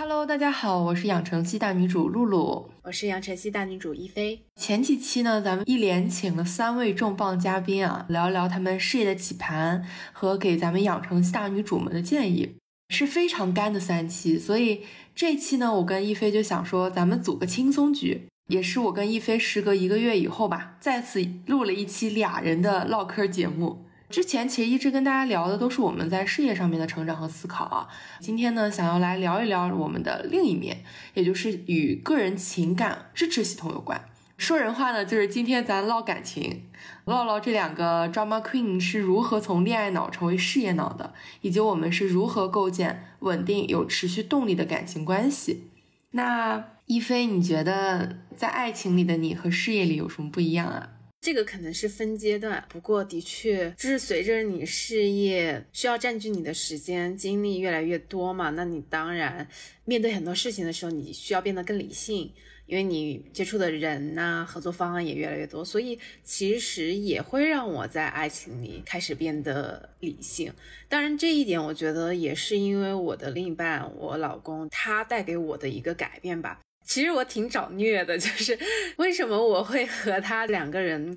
Hello，大家好，我是养成系大女主露露，我是养成系大女主一菲。前几期呢，咱们一连请了三位重磅嘉宾啊，聊一聊他们事业的起盘和给咱们养成系大女主们的建议，是非常干的三期。所以这期呢，我跟一菲就想说，咱们组个轻松局，也是我跟一菲时隔一个月以后吧，再次录了一期俩人的唠嗑节目。之前其实一直跟大家聊的都是我们在事业上面的成长和思考啊。今天呢，想要来聊一聊我们的另一面，也就是与个人情感支持系统有关。说人话呢，就是今天咱唠感情，唠唠这两个 drama queen 是如何从恋爱脑成为事业脑的，以及我们是如何构建稳定有持续动力的感情关系。那一菲，你觉得在爱情里的你和事业里有什么不一样啊？这个可能是分阶段，不过的确就是随着你事业需要占据你的时间精力越来越多嘛，那你当然面对很多事情的时候，你需要变得更理性，因为你接触的人呐，合作方案也越来越多，所以其实也会让我在爱情里开始变得理性。当然这一点，我觉得也是因为我的另一半，我老公他带给我的一个改变吧。其实我挺找虐的，就是 为什么我会和他两个人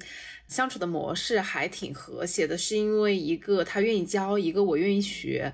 相处的模式还挺和谐的，是因为一个他愿意教，一个我愿意学。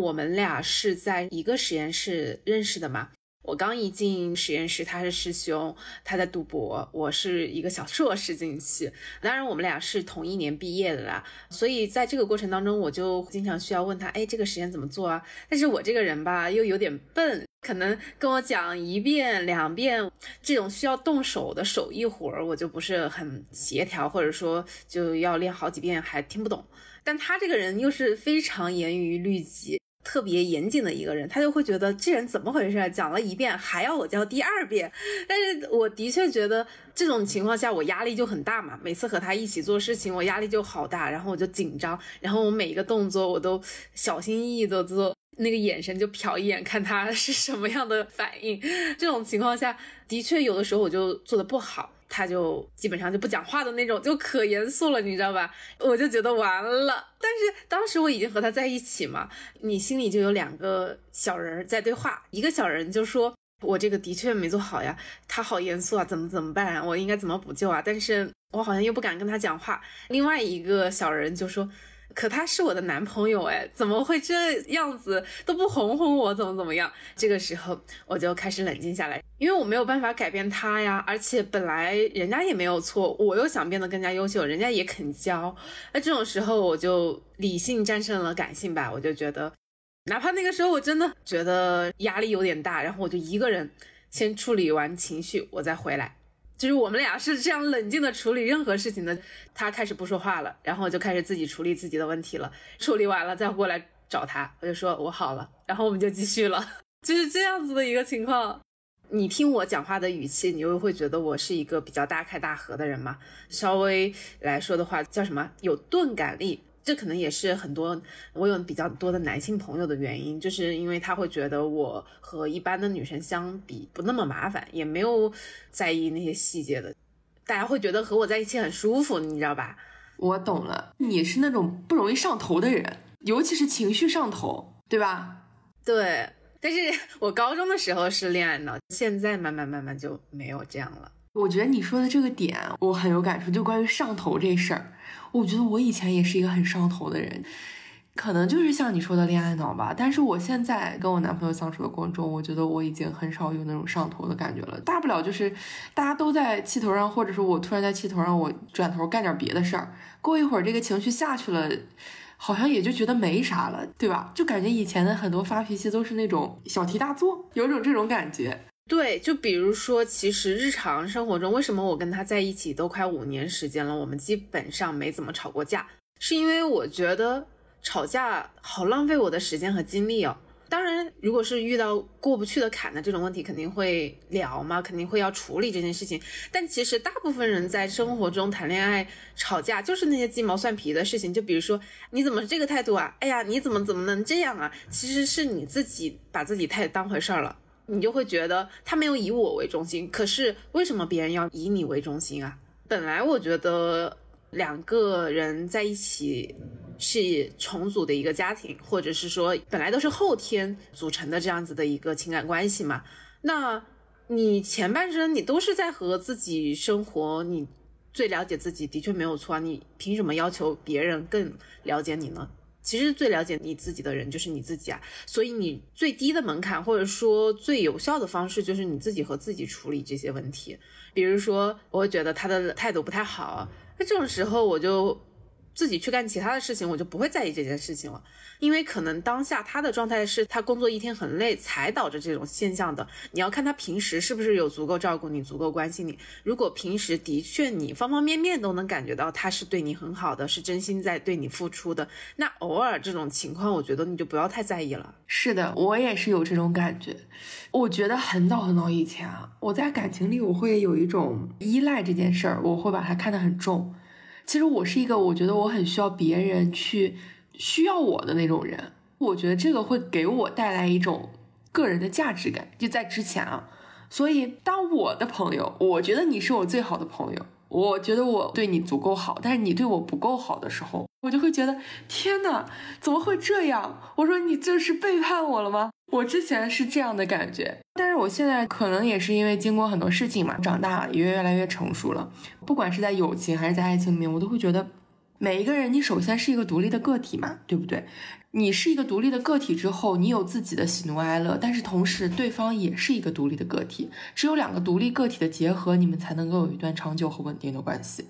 我们俩是在一个实验室认识的嘛。我刚一进实验室，他是师兄，他在读博，我是一个小硕士进去。当然，我们俩是同一年毕业的啦，所以在这个过程当中，我就经常需要问他，哎，这个实验怎么做啊？但是我这个人吧，又有点笨。可能跟我讲一遍两遍这种需要动手的手艺活儿，我就不是很协调，或者说就要练好几遍还听不懂。但他这个人又是非常严于律己、特别严谨的一个人，他就会觉得这人怎么回事？讲了一遍还要我教第二遍。但是我的确觉得这种情况下我压力就很大嘛，每次和他一起做事情，我压力就好大，然后我就紧张，然后我每一个动作我都小心翼翼的做。那个眼神就瞟一眼，看他是什么样的反应。这种情况下的确有的时候我就做的不好，他就基本上就不讲话的那种，就可严肃了，你知道吧？我就觉得完了。但是当时我已经和他在一起嘛，你心里就有两个小人在对话，一个小人就说：“我这个的确没做好呀，他好严肃啊，怎么怎么办啊？我应该怎么补救啊？”但是我好像又不敢跟他讲话。另外一个小人就说。可他是我的男朋友哎，怎么会这样子都不哄哄我，怎么怎么样？这个时候我就开始冷静下来，因为我没有办法改变他呀，而且本来人家也没有错，我又想变得更加优秀，人家也肯教，那这种时候我就理性战胜了感性吧，我就觉得，哪怕那个时候我真的觉得压力有点大，然后我就一个人先处理完情绪，我再回来。就是我们俩是这样冷静的处理任何事情的，他开始不说话了，然后就开始自己处理自己的问题了。处理完了再过来找他，我就说我好了，然后我们就继续了，就是这样子的一个情况。你听我讲话的语气，你又会觉得我是一个比较大开大合的人嘛？稍微来说的话，叫什么？有钝感力。这可能也是很多我有比较多的男性朋友的原因，就是因为他会觉得我和一般的女生相比不那么麻烦，也没有在意那些细节的，大家会觉得和我在一起很舒服，你知道吧？我懂了，你是那种不容易上头的人，尤其是情绪上头，对吧？对，但是我高中的时候是恋爱脑，现在慢慢慢慢就没有这样了。我觉得你说的这个点我很有感触，就关于上头这事儿。我觉得我以前也是一个很上头的人，可能就是像你说的恋爱脑吧。但是我现在跟我男朋友相处的过程中，我觉得我已经很少有那种上头的感觉了。大不了就是大家都在气头上，或者说我突然在气头上，我转头干点别的事儿。过一会儿这个情绪下去了，好像也就觉得没啥了，对吧？就感觉以前的很多发脾气都是那种小题大做，有种这种感觉。对，就比如说，其实日常生活中，为什么我跟他在一起都快五年时间了，我们基本上没怎么吵过架，是因为我觉得吵架好浪费我的时间和精力哦。当然，如果是遇到过不去的坎的这种问题，肯定会聊嘛，肯定会要处理这件事情。但其实大部分人在生活中谈恋爱吵架，就是那些鸡毛蒜皮的事情，就比如说你怎么这个态度啊？哎呀，你怎么怎么能这样啊？其实是你自己把自己太当回事儿了。你就会觉得他没有以我为中心，可是为什么别人要以你为中心啊？本来我觉得两个人在一起是重组的一个家庭，或者是说本来都是后天组成的这样子的一个情感关系嘛。那你前半生你都是在和自己生活，你最了解自己的确没有错啊。你凭什么要求别人更了解你呢？其实最了解你自己的人就是你自己啊。所以你最低的门槛或者说最有效的方式就是你自己和自己处理这些问题。比如说，我会觉得他的态度不太好，那这种时候我就。自己去干其他的事情，我就不会在意这件事情了，因为可能当下他的状态是他工作一天很累，才导致这种现象的。你要看他平时是不是有足够照顾你，足够关心你。如果平时的确你方方面面都能感觉到他是对你很好的，是真心在对你付出的，那偶尔这种情况，我觉得你就不要太在意了。是的，我也是有这种感觉。我觉得很早很早以前啊，我在感情里我会有一种依赖这件事儿，我会把它看得很重。其实我是一个，我觉得我很需要别人去需要我的那种人。我觉得这个会给我带来一种个人的价值感。就在之前啊，所以当我的朋友，我觉得你是我最好的朋友，我觉得我对你足够好，但是你对我不够好的时候，我就会觉得天哪，怎么会这样？我说你这是背叛我了吗？我之前是这样的感觉，但是我现在可能也是因为经过很多事情嘛，长大了也越来越成熟了。不管是在友情还是在爱情里面，我都会觉得每一个人，你首先是一个独立的个体嘛，对不对？你是一个独立的个体之后，你有自己的喜怒哀乐，但是同时对方也是一个独立的个体。只有两个独立个体的结合，你们才能够有一段长久和稳定的关系。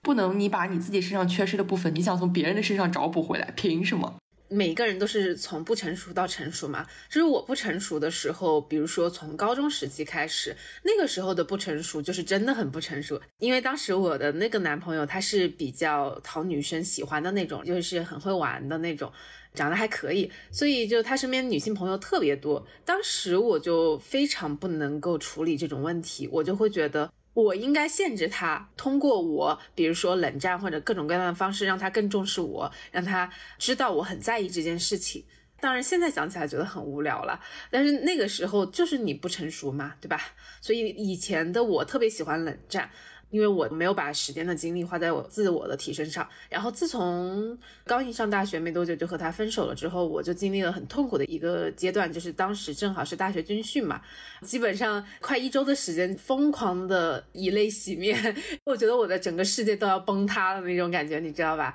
不能你把你自己身上缺失的部分，你想从别人的身上找补回来，凭什么？每一个人都是从不成熟到成熟嘛，就是我不成熟的时候，比如说从高中时期开始，那个时候的不成熟就是真的很不成熟。因为当时我的那个男朋友他是比较讨女生喜欢的那种，就是很会玩的那种，长得还可以，所以就他身边女性朋友特别多。当时我就非常不能够处理这种问题，我就会觉得。我应该限制他，通过我，比如说冷战或者各种各样的方式，让他更重视我，让他知道我很在意这件事情。当然，现在想起来觉得很无聊了，但是那个时候就是你不成熟嘛，对吧？所以以前的我特别喜欢冷战。因为我没有把时间的精力花在我自我的提升上，然后自从刚一上大学没多久就和他分手了之后，我就经历了很痛苦的一个阶段，就是当时正好是大学军训嘛，基本上快一周的时间疯狂的以泪洗面，我觉得我的整个世界都要崩塌了那种感觉，你知道吧？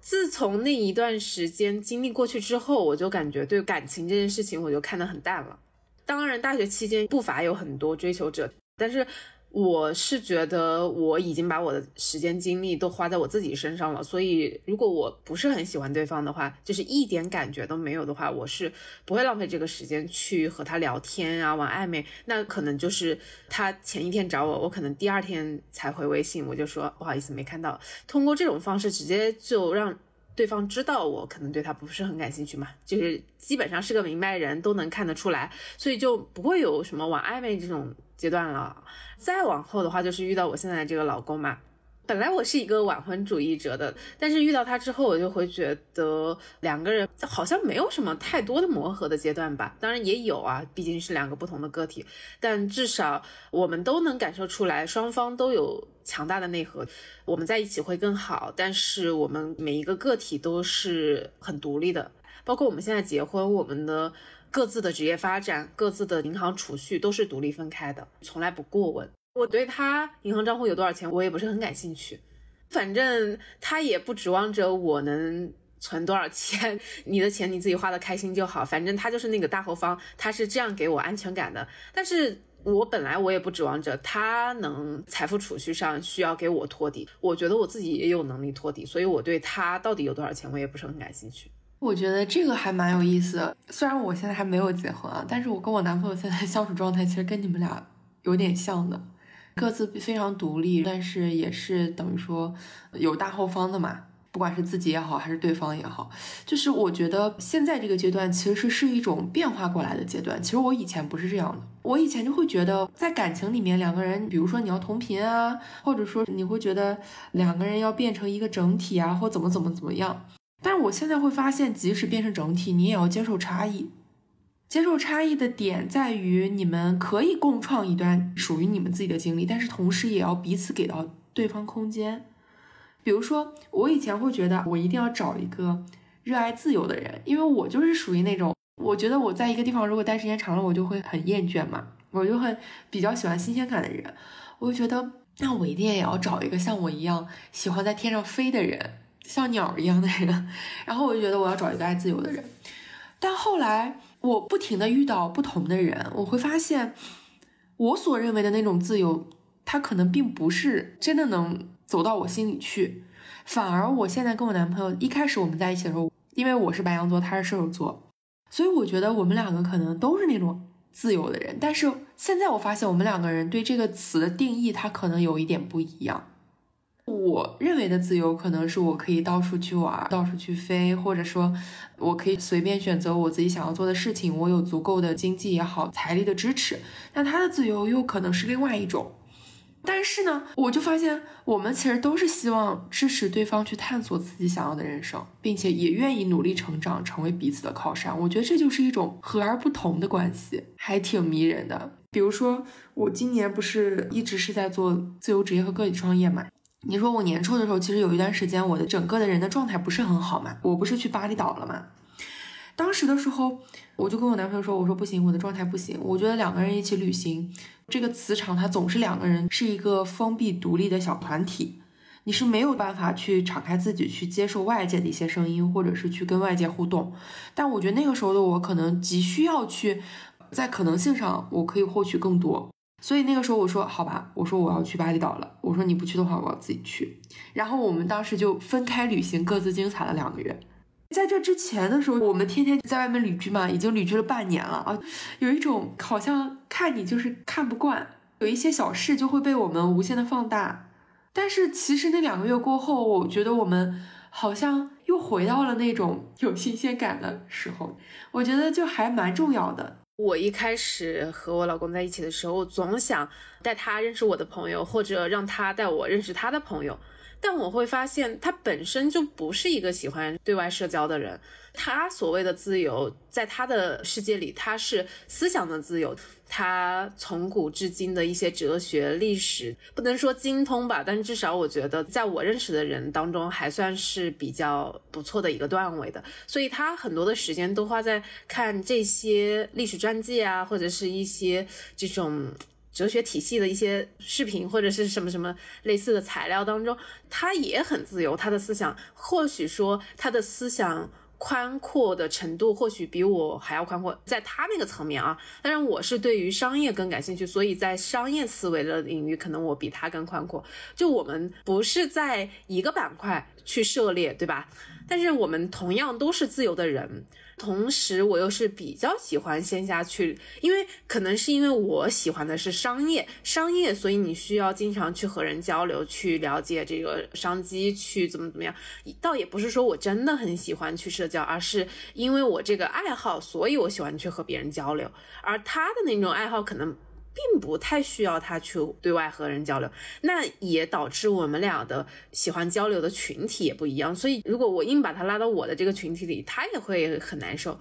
自从那一段时间经历过去之后，我就感觉对感情这件事情我就看得很淡了。当然，大学期间不乏有很多追求者，但是。我是觉得我已经把我的时间精力都花在我自己身上了，所以如果我不是很喜欢对方的话，就是一点感觉都没有的话，我是不会浪费这个时间去和他聊天啊，玩暧昧。那可能就是他前一天找我，我可能第二天才回微信，我就说不好意思没看到。通过这种方式直接就让对方知道我可能对他不是很感兴趣嘛，就是基本上是个明白人，都能看得出来，所以就不会有什么玩暧昧这种。阶段了，再往后的话就是遇到我现在这个老公嘛。本来我是一个晚婚主义者的，但是遇到他之后，我就会觉得两个人好像没有什么太多的磨合的阶段吧。当然也有啊，毕竟是两个不同的个体，但至少我们都能感受出来，双方都有强大的内核，我们在一起会更好。但是我们每一个个体都是很独立的，包括我们现在结婚，我们的。各自的职业发展，各自的银行储蓄都是独立分开的，从来不过问。我对他银行账户有多少钱，我也不是很感兴趣。反正他也不指望着我能存多少钱，你的钱你自己花的开心就好。反正他就是那个大后方，他是这样给我安全感的。但是我本来我也不指望着他能财富储蓄上需要给我托底，我觉得我自己也有能力托底，所以我对他到底有多少钱，我也不是很感兴趣。我觉得这个还蛮有意思的，虽然我现在还没有结婚啊，但是我跟我男朋友现在相处状态其实跟你们俩有点像的，各自非常独立，但是也是等于说有大后方的嘛，不管是自己也好，还是对方也好，就是我觉得现在这个阶段其实是一种变化过来的阶段。其实我以前不是这样的，我以前就会觉得在感情里面两个人，比如说你要同频啊，或者说你会觉得两个人要变成一个整体啊，或怎么怎么怎么样。但是我现在会发现，即使变成整体，你也要接受差异。接受差异的点在于，你们可以共创一段属于你们自己的经历，但是同时也要彼此给到对方空间。比如说，我以前会觉得我一定要找一个热爱自由的人，因为我就是属于那种，我觉得我在一个地方如果待时间长了，我就会很厌倦嘛，我就会比较喜欢新鲜感的人。我就觉得，那我一定也要找一个像我一样喜欢在天上飞的人，像鸟一样的人。然后我就觉得我要找一个爱自由的人。但后来我不停的遇到不同的人，我会发现，我所认为的那种自由，它可能并不是真的能。走到我心里去，反而我现在跟我男朋友一开始我们在一起的时候，因为我是白羊座，他是射手座，所以我觉得我们两个可能都是那种自由的人。但是现在我发现我们两个人对这个词的定义，它可能有一点不一样。我认为的自由，可能是我可以到处去玩，到处去飞，或者说我可以随便选择我自己想要做的事情，我有足够的经济也好，财力的支持。那他的自由又可能是另外一种。但是呢，我就发现我们其实都是希望支持对方去探索自己想要的人生，并且也愿意努力成长，成为彼此的靠山。我觉得这就是一种和而不同的关系，还挺迷人的。比如说，我今年不是一直是在做自由职业和个体创业嘛？你说我年初的时候，其实有一段时间我的整个的人的状态不是很好嘛？我不是去巴厘岛了嘛？当时的时候，我就跟我男朋友说：“我说不行，我的状态不行。我觉得两个人一起旅行，这个磁场它总是两个人是一个封闭独立的小团体，你是没有办法去敞开自己去接受外界的一些声音，或者是去跟外界互动。但我觉得那个时候的我可能急需要去在可能性上，我可以获取更多。所以那个时候我说好吧，我说我要去巴厘岛了。我说你不去的话，我要自己去。然后我们当时就分开旅行，各自精彩了两个月。”在这之前的时候，我们天天在外面旅居嘛，已经旅居了半年了啊，有一种好像看你就是看不惯，有一些小事就会被我们无限的放大。但是其实那两个月过后，我觉得我们好像又回到了那种有新鲜感的时候，我觉得就还蛮重要的。我一开始和我老公在一起的时候，总想带他认识我的朋友，或者让他带我认识他的朋友。但我会发现，他本身就不是一个喜欢对外社交的人。他所谓的自由，在他的世界里，他是思想的自由。他从古至今的一些哲学、历史，不能说精通吧，但至少我觉得，在我认识的人当中，还算是比较不错的一个段位的。所以他很多的时间都花在看这些历史传记啊，或者是一些这种。哲学体系的一些视频或者是什么什么类似的材料当中，他也很自由，他的思想或许说他的思想宽阔的程度或许比我还要宽阔，在他那个层面啊，当然我是对于商业更感兴趣，所以在商业思维的领域可能我比他更宽阔。就我们不是在一个板块去涉猎，对吧？但是我们同样都是自由的人。同时，我又是比较喜欢线下去，因为可能是因为我喜欢的是商业，商业，所以你需要经常去和人交流，去了解这个商机，去怎么怎么样。倒也不是说我真的很喜欢去社交，而是因为我这个爱好，所以我喜欢去和别人交流。而他的那种爱好可能。并不太需要他去对外和人交流，那也导致我们俩的喜欢交流的群体也不一样。所以，如果我硬把他拉到我的这个群体里，他也会很难受。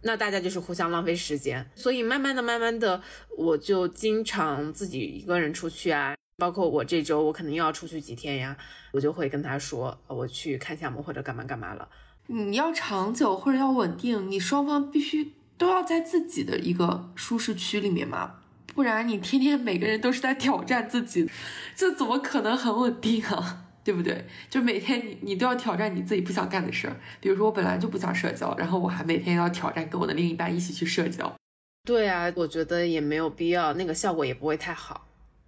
那大家就是互相浪费时间。所以，慢慢的、慢慢的，我就经常自己一个人出去啊。包括我这周，我可能又要出去几天呀，我就会跟他说，我去看项目或者干嘛干嘛了。你要长久或者要稳定，你双方必须都要在自己的一个舒适区里面嘛。不然你天天每个人都是在挑战自己，这怎么可能很稳定啊？对不对？就每天你你都要挑战你自己不想干的事儿。比如说我本来就不想社交，然后我还每天要挑战跟我的另一半一起去社交。对啊，我觉得也没有必要，那个效果也不会太好。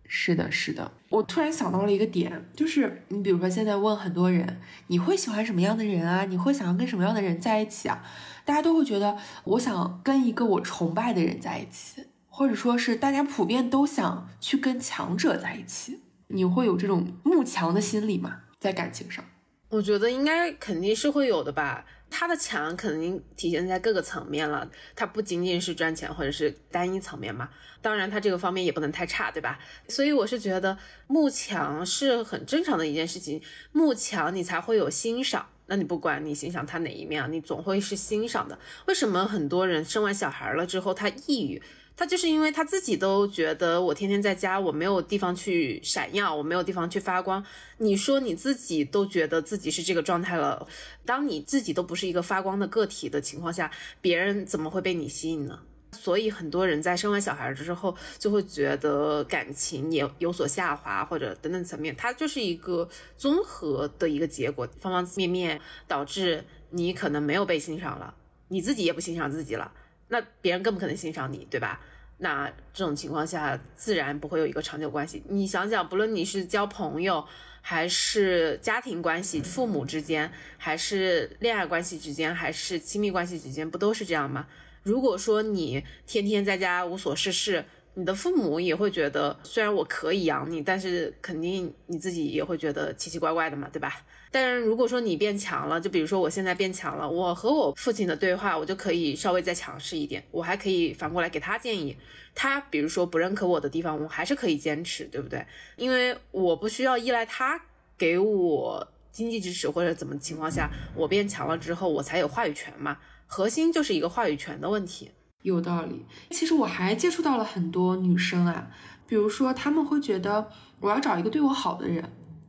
是的，是的。我突然想到了一个点，就是你比如说现在问很多人，你会喜欢什么样的人啊？你会想要跟什么样的人在一起啊？大家都会觉得我想跟一个我崇拜的人在一起。或者说是大家普遍都想去跟强者在一起，你会有这种慕强的心理吗？在感情上，我觉得应该肯定是会有的吧。他的强肯定体现在各个层面了，他不仅仅是赚钱或者是单一层面嘛。当然，他这个方面也不能太差，对吧？所以我是觉得慕强是很正常的一件事情。慕强你才会有欣赏，那你不管你欣赏他哪一面，你总会是欣赏的。为什么很多人生完小孩了之后他抑郁？他就是因为他自己都觉得我天天在家，我没有地方去闪耀，我没有地方去发光。你说你自己都觉得自己是这个状态了，当你自己都不是一个发光的个体的情况下，别人怎么会被你吸引呢？所以很多人在生完小孩之后，就会觉得感情也有所下滑，或者等等层面，它就是一个综合的一个结果，方方面面导致你可能没有被欣赏了，你自己也不欣赏自己了。那别人更不可能欣赏你，对吧？那这种情况下，自然不会有一个长久关系。你想想，不论你是交朋友，还是家庭关系，父母之间，还是恋爱关系之间，还是亲密关系之间，不都是这样吗？如果说你天天在家无所事事，你的父母也会觉得，虽然我可以养你，但是肯定你自己也会觉得奇奇怪怪的嘛，对吧？但是如果说你变强了，就比如说我现在变强了，我和我父亲的对话，我就可以稍微再强势一点，我还可以反过来给他建议。他比如说不认可我的地方，我还是可以坚持，对不对？因为我不需要依赖他给我经济支持或者怎么情况下，我变强了之后，我才有话语权嘛。核心就是一个话语权的问题，有道理。其实我还接触到了很多女生啊，比如说他们会觉得我要找一个对我好的人。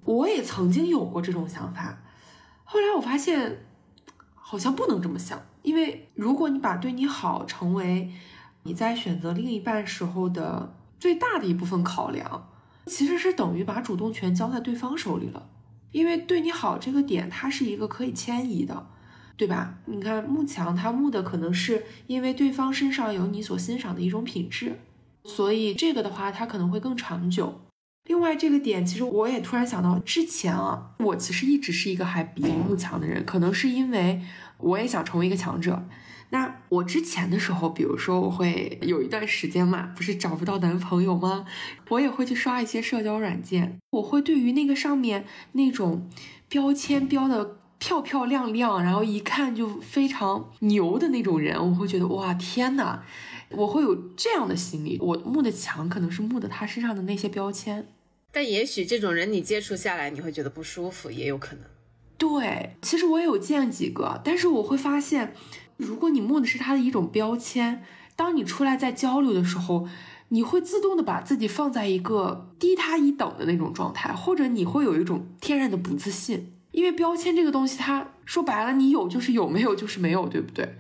我也曾经有过这种想法，后来我发现好像不能这么想，因为如果你把对你好成为你在选择另一半时候的最大的一部分考量，其实是等于把主动权交在对方手里了。因为对你好这个点，它是一个可以迁移的，对吧？你看慕强，他慕的可能是因为对方身上有你所欣赏的一种品质，所以这个的话，它可能会更长久。另外这个点，其实我也突然想到，之前啊，我其实一直是一个还比慕强的人，可能是因为我也想成为一个强者。那我之前的时候，比如说我会有一段时间嘛，不是找不到男朋友吗？我也会去刷一些社交软件，我会对于那个上面那种标签标的漂漂亮亮，然后一看就非常牛的那种人，我会觉得哇天呐，我会有这样的心理。我慕的强，可能是慕的他身上的那些标签。但也许这种人你接触下来你会觉得不舒服，也有可能。对，其实我有见几个，但是我会发现，如果你摸的是他的一种标签，当你出来在交流的时候，你会自动的把自己放在一个低他一等的那种状态，或者你会有一种天然的不自信，因为标签这个东西，它说白了，你有就是有，没有就是没有，对不对？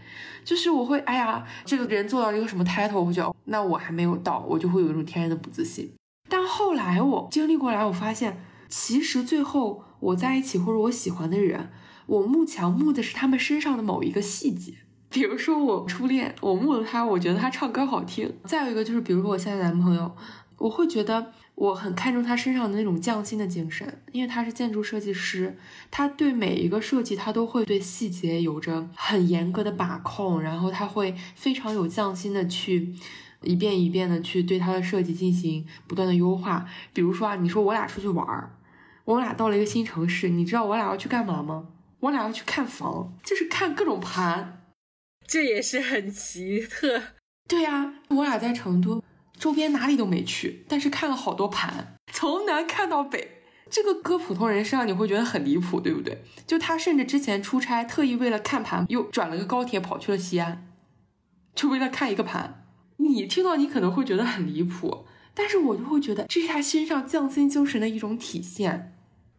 就是我会，哎呀，这个人做到一个什么 title，我就那我还没有到，我就会有一种天然的不自信。但后来我经历过来，我发现其实最后我在一起或者我喜欢的人，我慕强慕的是他们身上的某一个细节。比如说我初恋，我慕了他，我觉得他唱歌好听。再有一个就是，比如说我现在男朋友，我会觉得我很看重他身上的那种匠心的精神，因为他是建筑设计师，他对每一个设计他都会对细节有着很严格的把控，然后他会非常有匠心的去。一遍一遍的去对它的设计进行不断的优化。比如说啊，你说我俩出去玩儿，我俩到了一个新城市，你知道我俩要去干嘛吗？我俩要去看房，就是看各种盘，这也是很奇特。对呀，我俩在成都周边哪里都没去，但是看了好多盘，从南看到北。这个搁普通人身上你会觉得很离谱，对不对？就他甚至之前出差，特意为了看盘，又转了个高铁跑去了西安，就为了看一个盘。你听到你可能会觉得很离谱，但是我就会觉得这是他身上匠心精神的一种体现。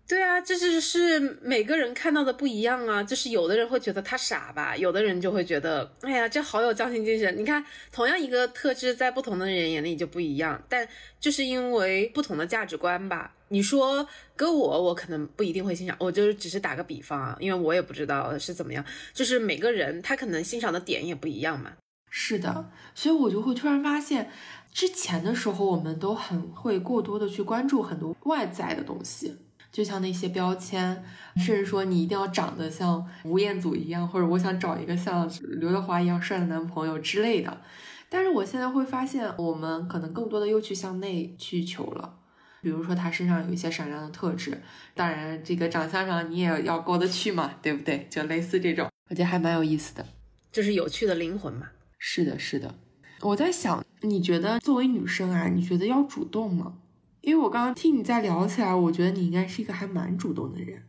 对啊，这就是每个人看到的不一样啊。就是有的人会觉得他傻吧，有的人就会觉得，哎呀，这好有匠心精神。你看，同样一个特质，在不同的人眼里就不一样。但就是因为不同的价值观吧。你说搁我，我可能不一定会欣赏。我就只是打个比方啊，因为我也不知道是怎么样。就是每个人他可能欣赏的点也不一样嘛。是的，所以我就会突然发现，之前的时候我们都很会过多的去关注很多外在的东西，就像那些标签，甚至说你一定要长得像吴彦祖一样，或者我想找一个像刘德华一样帅的男朋友之类的。但是我现在会发现，我们可能更多的又去向内去求了，比如说他身上有一些闪亮的特质，当然这个长相上你也要过得去嘛，对不对？就类似这种，我觉得还蛮有意思的，就是有趣的灵魂嘛。是的，是的，我在想，你觉得作为女生啊，你觉得要主动吗？因为我刚刚听你在聊起来，我觉得你应该是一个还蛮主动的人。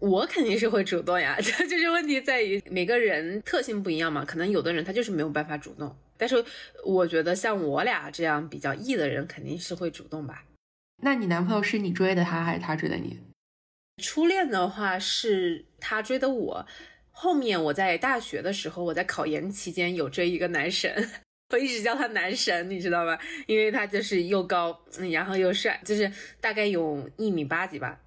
我肯定是会主动呀，这 就是问题在于每个人特性不一样嘛，可能有的人他就是没有办法主动，但是我觉得像我俩这样比较 E 的人肯定是会主动吧。那你男朋友是你追的他还是他追的你？初恋的话是他追的我，后面我在大学的时候，我在考研期间有追一个男神，我一直叫他男神，你知道吧？因为他就是又高，然后又帅，就是大概有一米八几吧，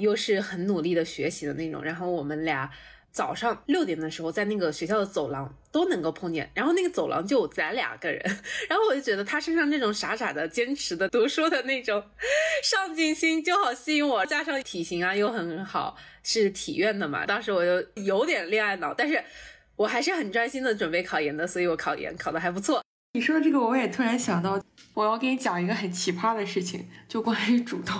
又是很努力的学习的那种，然后我们俩。早上六点的时候，在那个学校的走廊都能够碰见，然后那个走廊就咱俩个人，然后我就觉得他身上那种傻傻的、坚持的读书的那种上进心就好吸引我，加上体型啊又很好，是体院的嘛，当时我就有点恋爱脑，但是我还是很专心的准备考研的，所以我考研考的还不错。你说这个，我也突然想到，我要给你讲一个很奇葩的事情，就关于主动，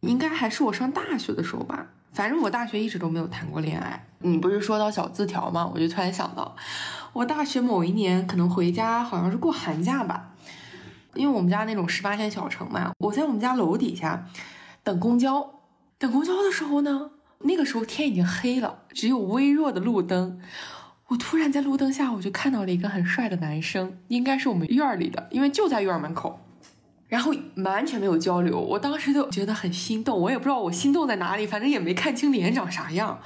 应该还是我上大学的时候吧。反正我大学一直都没有谈过恋爱。你不是说到小字条吗？我就突然想到，我大学某一年可能回家，好像是过寒假吧。因为我们家那种十八线小城嘛，我在我们家楼底下等公交。等公交的时候呢，那个时候天已经黑了，只有微弱的路灯。我突然在路灯下，我就看到了一个很帅的男生，应该是我们院里的，因为就在院门口。然后完全没有交流，我当时就觉得很心动，我也不知道我心动在哪里，反正也没看清脸长啥样。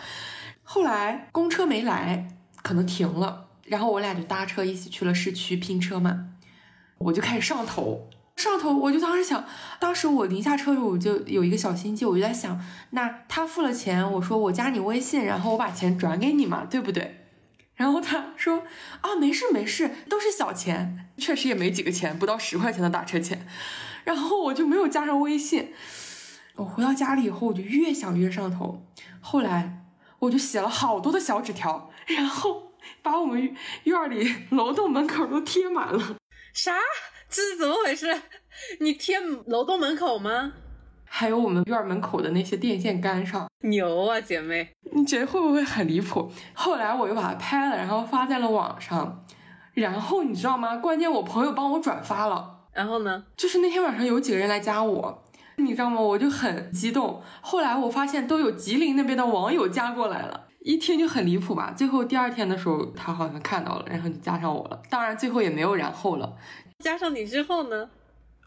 后来公车没来，可能停了，然后我俩就搭车一起去了市区拼车嘛。我就开始上头，上头，我就当时想，当时我临下车的时候，我就有一个小心机，我就在想，那他付了钱，我说我加你微信，然后我把钱转给你嘛，对不对？然后他说啊，没事没事，都是小钱，确实也没几个钱，不到十块钱的打车钱。然后我就没有加上微信。我回到家里以后，我就越想越上头。后来我就写了好多的小纸条，然后把我们院里楼栋门口都贴满了。啥？这是怎么回事？你贴楼栋门口吗？还有我们院门口的那些电线杆上，牛啊，姐妹！你觉得会不会很离谱？后来我又把它拍了，然后发在了网上。然后你知道吗？关键我朋友帮我转发了。然后呢？就是那天晚上有几个人来加我，你知道吗？我就很激动。后来我发现都有吉林那边的网友加过来了，一听就很离谱吧。最后第二天的时候，他好像看到了，然后就加上我了。当然最后也没有然后了。加上你之后呢？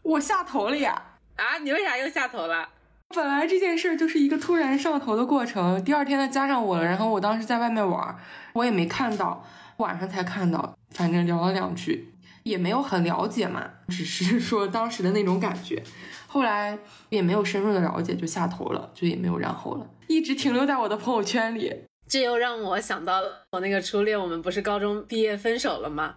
我下头了呀！啊，你为啥又下头了？本来这件事就是一个突然上头的过程。第二天他加上我了，然后我当时在外面玩，我也没看到，晚上才看到。反正聊了两句，也没有很了解嘛，只是说当时的那种感觉。后来也没有深入的了解，就下头了，就也没有然后了，一直停留在我的朋友圈里。这又让我想到了我那个初恋，我们不是高中毕业分手了吗？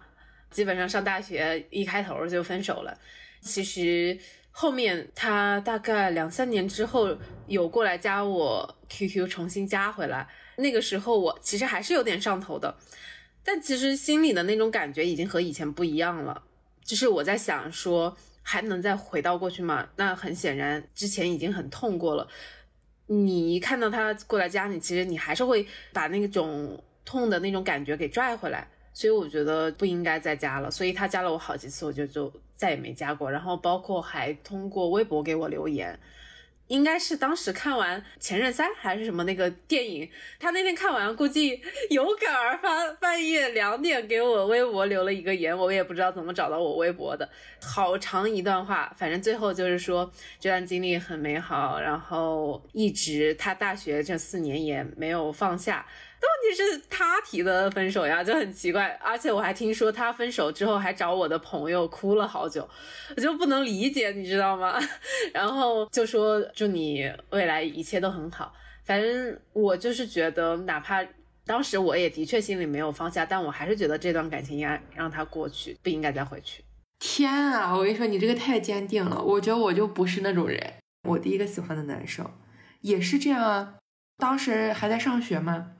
基本上上大学一开头就分手了。其实。后面他大概两三年之后有过来加我 QQ，重新加回来。那个时候我其实还是有点上头的，但其实心里的那种感觉已经和以前不一样了。就是我在想说，还能再回到过去吗？那很显然之前已经很痛过了。你一看到他过来加你，其实你还是会把那种痛的那种感觉给拽回来。所以我觉得不应该再加了，所以他加了我好几次，我就就再也没加过。然后包括还通过微博给我留言，应该是当时看完《前任三》还是什么那个电影，他那天看完估计有感而发，半夜两点给我微博留了一个言，我也不知道怎么找到我微博的，好长一段话，反正最后就是说这段经历很美好，然后一直他大学这四年也没有放下。问题是他提的分手呀，就很奇怪。而且我还听说他分手之后还找我的朋友哭了好久，我就不能理解，你知道吗？然后就说祝你未来一切都很好。反正我就是觉得，哪怕当时我也的确心里没有放下，但我还是觉得这段感情应该让他过去，不应该再回去。天啊，我跟你说，你这个太坚定了。我觉得我就不是那种人。我第一个喜欢的男生也是这样啊，当时还在上学嘛。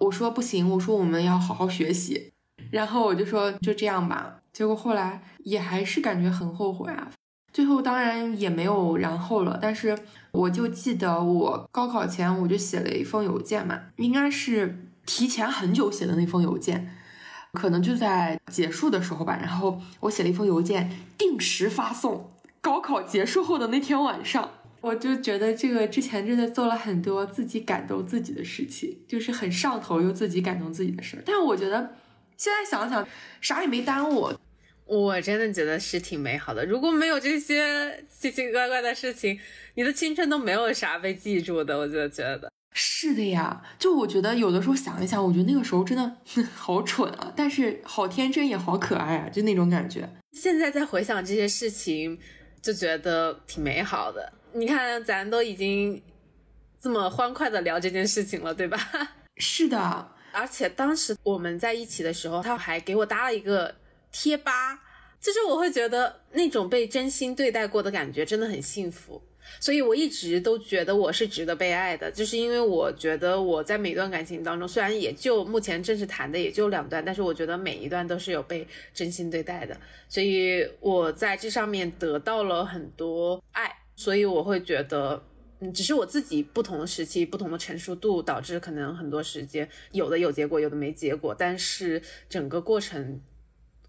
我说不行，我说我们要好好学习，然后我就说就这样吧。结果后来也还是感觉很后悔啊。最后当然也没有然后了，但是我就记得我高考前我就写了一封邮件嘛，应该是提前很久写的那封邮件，可能就在结束的时候吧。然后我写了一封邮件，定时发送。高考结束后的那天晚上。我就觉得这个之前真的做了很多自己感动自己的事情，就是很上头又自己感动自己的事儿。但我觉得现在想想，啥也没耽误。我真的觉得是挺美好的。如果没有这些奇奇怪怪的事情，你的青春都没有啥被记住的。我就觉得是的呀。就我觉得有的时候想一想，我觉得那个时候真的 好蠢啊，但是好天真也好可爱啊，就那种感觉。现在再回想这些事情，就觉得挺美好的。你看，咱都已经这么欢快的聊这件事情了，对吧？是的。而且当时我们在一起的时候，他还给我搭了一个贴吧，就是我会觉得那种被真心对待过的感觉真的很幸福。所以我一直都觉得我是值得被爱的，就是因为我觉得我在每段感情当中，虽然也就目前正式谈的也就两段，但是我觉得每一段都是有被真心对待的，所以我在这上面得到了很多爱，所以我会觉得。嗯，只是我自己不同的时期、不同的成熟度，导致可能很多时间有的有结果，有的没结果。但是整个过程，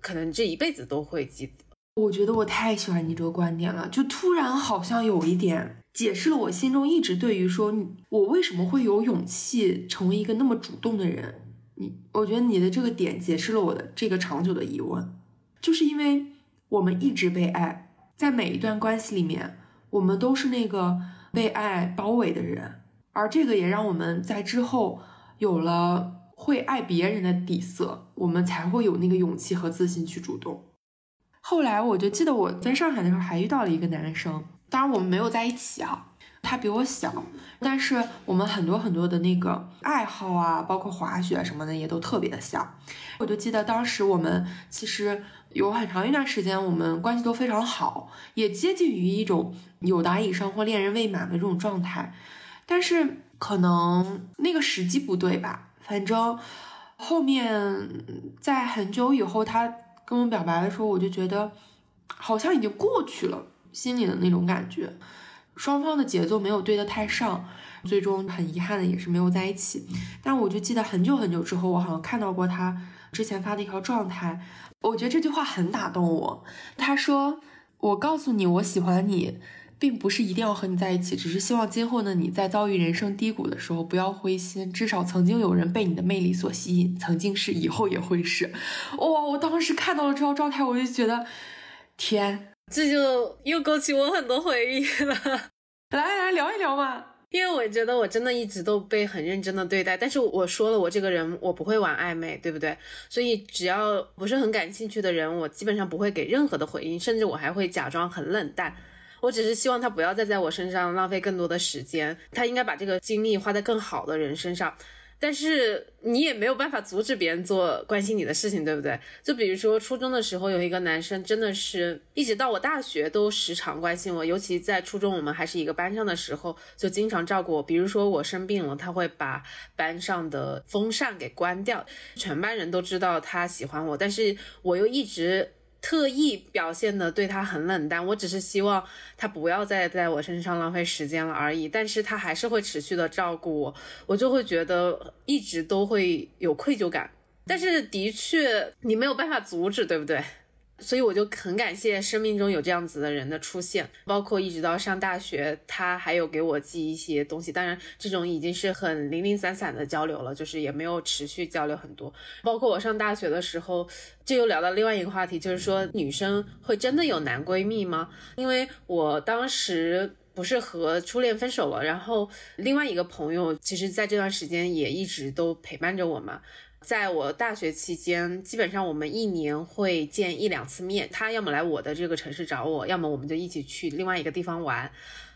可能这一辈子都会记得。我觉得我太喜欢你这个观点了，就突然好像有一点解释了我心中一直对于说你我为什么会有勇气成为一个那么主动的人。你，我觉得你的这个点解释了我的这个长久的疑问，就是因为我们一直被爱，在每一段关系里面，我们都是那个。被爱包围的人，而这个也让我们在之后有了会爱别人的底色，我们才会有那个勇气和自信去主动。后来我就记得我在上海的时候还遇到了一个男生，当然我们没有在一起啊。他比我小，但是我们很多很多的那个爱好啊，包括滑雪什么的，也都特别的像。我就记得当时我们其实有很长一段时间，我们关系都非常好，也接近于一种有达以上或恋人未满的这种状态。但是可能那个时机不对吧？反正后面在很久以后，他跟我表白的时候，我就觉得好像已经过去了，心里的那种感觉。双方的节奏没有对得太上，最终很遗憾的也是没有在一起。但我就记得很久很久之后，我好像看到过他之前发的一条状态，我觉得这句话很打动我。他说：“我告诉你，我喜欢你，并不是一定要和你在一起，只是希望今后的你在遭遇人生低谷的时候不要灰心，至少曾经有人被你的魅力所吸引，曾经是，以后也会是。”哇！我当时看到了这条状态，我就觉得天。这就又勾起我很多回忆了，来来聊一聊嘛。因为我觉得我真的一直都被很认真的对待，但是我说了，我这个人我不会玩暧昧，对不对？所以只要不是很感兴趣的人，我基本上不会给任何的回应，甚至我还会假装很冷淡。我只是希望他不要再在我身上浪费更多的时间，他应该把这个精力花在更好的人身上。但是你也没有办法阻止别人做关心你的事情，对不对？就比如说初中的时候，有一个男生真的是一直到我大学都时常关心我，尤其在初中我们还是一个班上的时候，就经常照顾我。比如说我生病了，他会把班上的风扇给关掉，全班人都知道他喜欢我，但是我又一直。特意表现的对他很冷淡，我只是希望他不要再在我身上浪费时间了而已。但是他还是会持续的照顾我，我就会觉得一直都会有愧疚感。但是的确，你没有办法阻止，对不对？所以我就很感谢生命中有这样子的人的出现，包括一直到上大学，他还有给我寄一些东西。当然，这种已经是很零零散散的交流了，就是也没有持续交流很多。包括我上大学的时候，就又聊到另外一个话题，就是说女生会真的有男闺蜜吗？因为我当时不是和初恋分手了，然后另外一个朋友，其实在这段时间也一直都陪伴着我嘛。在我大学期间，基本上我们一年会见一两次面。他要么来我的这个城市找我，要么我们就一起去另外一个地方玩。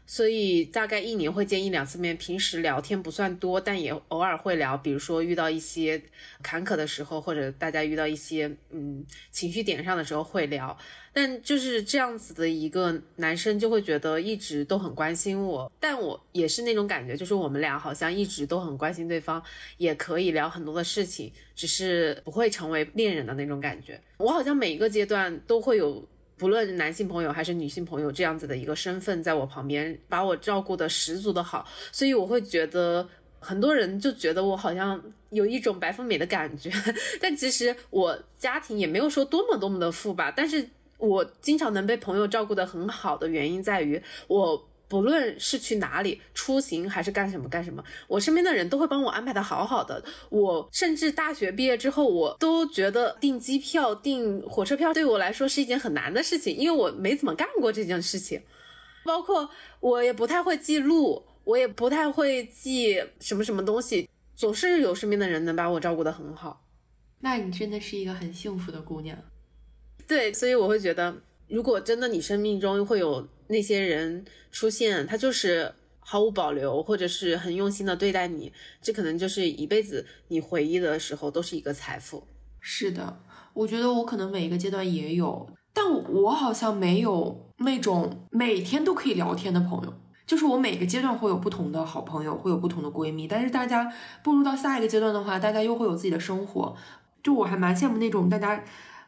所以大概一年会见一两次面，平时聊天不算多，但也偶尔会聊。比如说遇到一些坎坷的时候，或者大家遇到一些嗯情绪点上的时候会聊。但就是这样子的一个男生就会觉得一直都很关心我，但我也是那种感觉，就是我们俩好像一直都很关心对方，也可以聊很多的事情，只是不会成为恋人的那种感觉。我好像每一个阶段都会有。不论男性朋友还是女性朋友，这样子的一个身份在我旁边，把我照顾的十足的好，所以我会觉得很多人就觉得我好像有一种白富美的感觉，但其实我家庭也没有说多么多么的富吧，但是我经常能被朋友照顾的很好的原因在于我不论是去哪里出行还是干什么干什么，我身边的人都会帮我安排的好好的。我甚至大学毕业之后，我都觉得订机票、订火车票对我来说是一件很难的事情，因为我没怎么干过这件事情。包括我也不太会记录，我也不太会记什么什么东西，总是有身边的人能把我照顾得很好。那你真的是一个很幸福的姑娘。对，所以我会觉得，如果真的你生命中会有那些人出现，他就是毫无保留，或者是很用心的对待你，这可能就是一辈子你回忆的时候都是一个财富。是的，我觉得我可能每一个阶段也有，但我好像没有那种每天都可以聊天的朋友。就是我每个阶段会有不同的好朋友，会有不同的闺蜜，但是大家步入到下一个阶段的话，大家又会有自己的生活。就我还蛮羡慕那种大家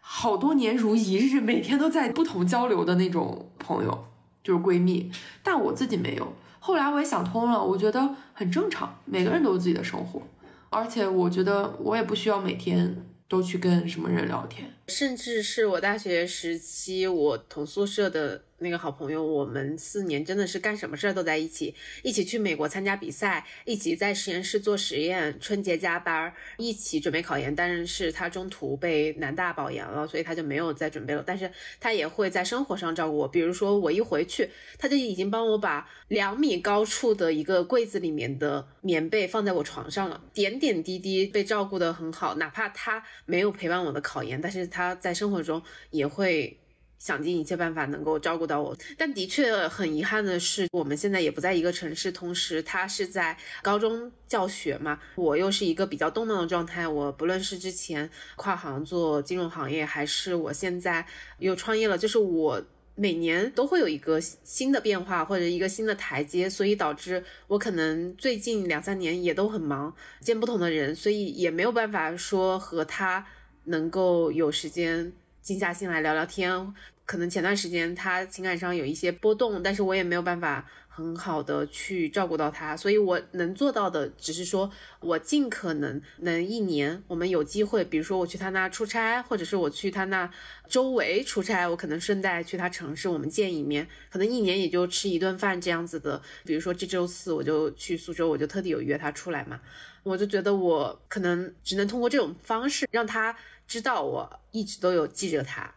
好多年如一日，每天都在不同交流的那种朋友，就是闺蜜。但我自己没有。后来我也想通了，我觉得很正常，每个人都有自己的生活，而且我觉得我也不需要每天。都去跟什么人聊天？甚至是我大学时期，我同宿舍的那个好朋友，我们四年真的是干什么事儿都在一起，一起去美国参加比赛，一起在实验室做实验，春节加班，一起准备考研。但是他中途被南大保研了，所以他就没有再准备了。但是他也会在生活上照顾我，比如说我一回去，他就已经帮我把两米高处的一个柜子里面的棉被放在我床上了，点点滴滴被照顾得很好，哪怕他。没有陪伴我的考研，但是他他在生活中也会想尽一切办法能够照顾到我。但的确很遗憾的是，我们现在也不在一个城市，同时他是在高中教学嘛，我又是一个比较动荡的状态。我不论是之前跨行做金融行业，还是我现在又创业了，就是我。每年都会有一个新的变化或者一个新的台阶，所以导致我可能最近两三年也都很忙，见不同的人，所以也没有办法说和他能够有时间静下心来聊聊天。可能前段时间他情感上有一些波动，但是我也没有办法。很好的去照顾到他，所以我能做到的只是说，我尽可能能一年，我们有机会，比如说我去他那出差，或者是我去他那周围出差，我可能顺带去他城市，我们见一面，可能一年也就吃一顿饭这样子的。比如说这周四我就去苏州，我就特地有约他出来嘛，我就觉得我可能只能通过这种方式让他知道我一直都有记着他。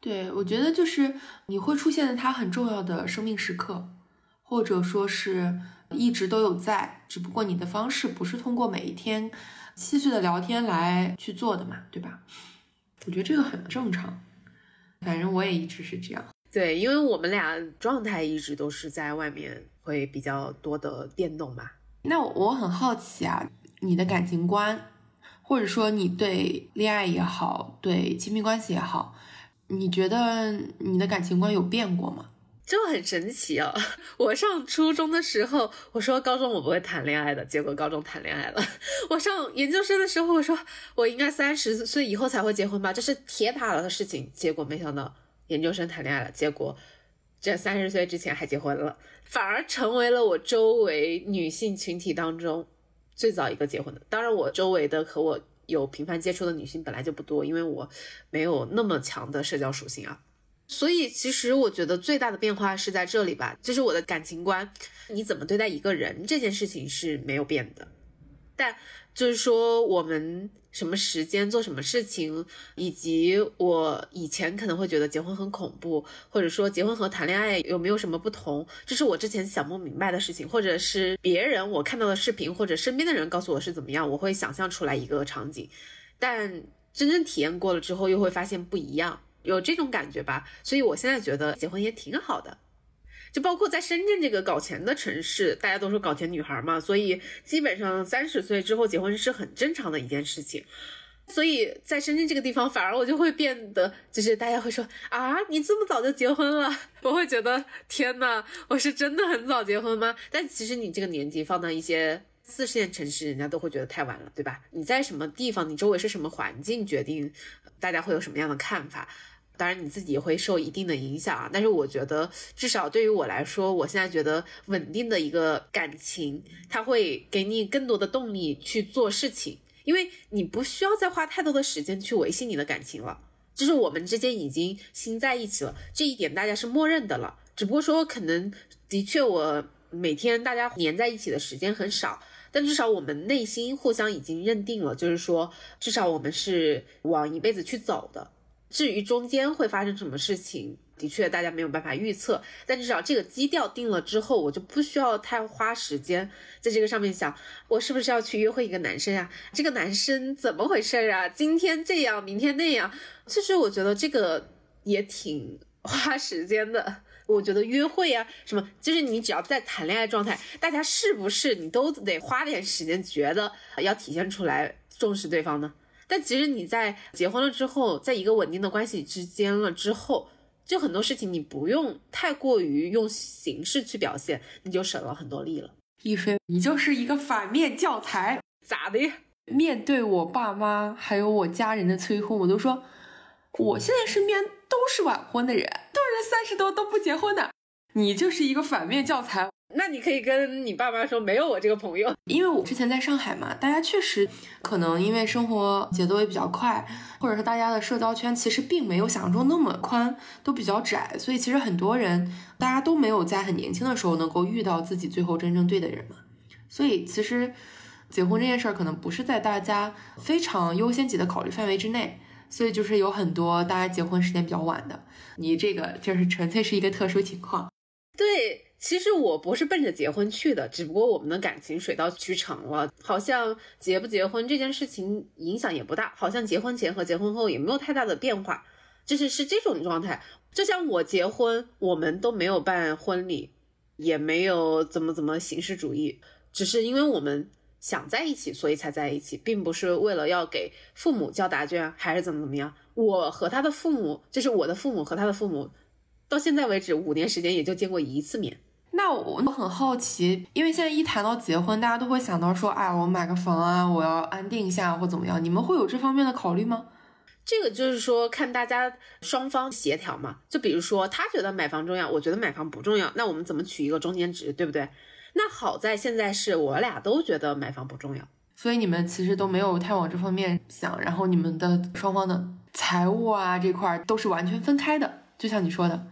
对，我觉得就是你会出现在他很重要的生命时刻。或者说是一直都有在，只不过你的方式不是通过每一天细碎的聊天来去做的嘛，对吧？我觉得这个很正常，反正我也一直是这样。对，因为我们俩状态一直都是在外面会比较多的变动嘛。那我很好奇啊，你的感情观，或者说你对恋爱也好，对亲密关系也好，你觉得你的感情观有变过吗？就很神奇哦！我上初中的时候，我说高中我不会谈恋爱的，结果高中谈恋爱了。我上研究生的时候，我说我应该三十岁以后才会结婚吧，这是铁打了的事情。结果没想到研究生谈恋爱了，结果这三十岁之前还结婚了，反而成为了我周围女性群体当中最早一个结婚的。当然，我周围的和我有频繁接触的女性本来就不多，因为我没有那么强的社交属性啊。所以，其实我觉得最大的变化是在这里吧，就是我的感情观，你怎么对待一个人这件事情是没有变的，但就是说我们什么时间做什么事情，以及我以前可能会觉得结婚很恐怖，或者说结婚和谈恋爱有没有什么不同，这是我之前想不明白的事情，或者是别人我看到的视频或者身边的人告诉我是怎么样，我会想象出来一个场景，但真正体验过了之后，又会发现不一样。有这种感觉吧，所以我现在觉得结婚也挺好的，就包括在深圳这个搞钱的城市，大家都说搞钱女孩嘛，所以基本上三十岁之后结婚是很正常的一件事情。所以在深圳这个地方，反而我就会变得，就是大家会说啊，你这么早就结婚了，我会觉得天呐，我是真的很早结婚吗？但其实你这个年纪放到一些四线城市，人家都会觉得太晚了，对吧？你在什么地方，你周围是什么环境，决定大家会有什么样的看法。当然你自己也会受一定的影响啊，但是我觉得至少对于我来说，我现在觉得稳定的一个感情，它会给你更多的动力去做事情，因为你不需要再花太多的时间去维系你的感情了，就是我们之间已经心在一起了，这一点大家是默认的了，只不过说可能。的确，我每天大家黏在一起的时间很少，但至少我们内心互相已经认定了，就是说，至少我们是往一辈子去走的。至于中间会发生什么事情，的确大家没有办法预测。但至少这个基调定了之后，我就不需要太花时间在这个上面想，我是不是要去约会一个男生呀？这个男生怎么回事啊？今天这样，明天那样。其实我觉得这个也挺 花时间的。我觉得约会啊，什么，就是你只要在谈恋爱状态，大家是不是你都得花点时间，觉得要体现出来重视对方呢？但其实你在结婚了之后，在一个稳定的关系之间了之后，就很多事情你不用太过于用形式去表现，你就省了很多力了。一菲，你就是一个反面教材，咋的？面对我爸妈还有我家人的催婚，我都说，我现在身边都是晚婚的人，都是三十多都不结婚的，你就是一个反面教材。那你可以跟你爸妈说，没有我这个朋友，因为我之前在上海嘛，大家确实可能因为生活节奏也比较快，或者说大家的社交圈其实并没有想象中那么宽，都比较窄，所以其实很多人大家都没有在很年轻的时候能够遇到自己最后真正对的人嘛，所以其实结婚这件事儿可能不是在大家非常优先级的考虑范围之内，所以就是有很多大家结婚时间比较晚的，你这个就是纯粹是一个特殊情况，对。其实我不是奔着结婚去的，只不过我们的感情水到渠成了，好像结不结婚这件事情影响也不大，好像结婚前和结婚后也没有太大的变化，就是是这种状态。就像我结婚，我们都没有办婚礼，也没有怎么怎么形式主义，只是因为我们想在一起，所以才在一起，并不是为了要给父母交答卷还是怎么怎么样。我和他的父母，就是我的父母和他的父母，到现在为止五年时间也就见过一次面。那我我很好奇，因为现在一谈到结婚，大家都会想到说，哎，我买个房啊，我要安定一下或怎么样，你们会有这方面的考虑吗？这个就是说看大家双方协调嘛。就比如说他觉得买房重要，我觉得买房不重要，那我们怎么取一个中间值，对不对？那好在现在是我俩都觉得买房不重要，所以你们其实都没有太往这方面想，然后你们的双方的财务啊这块都是完全分开的，就像你说的。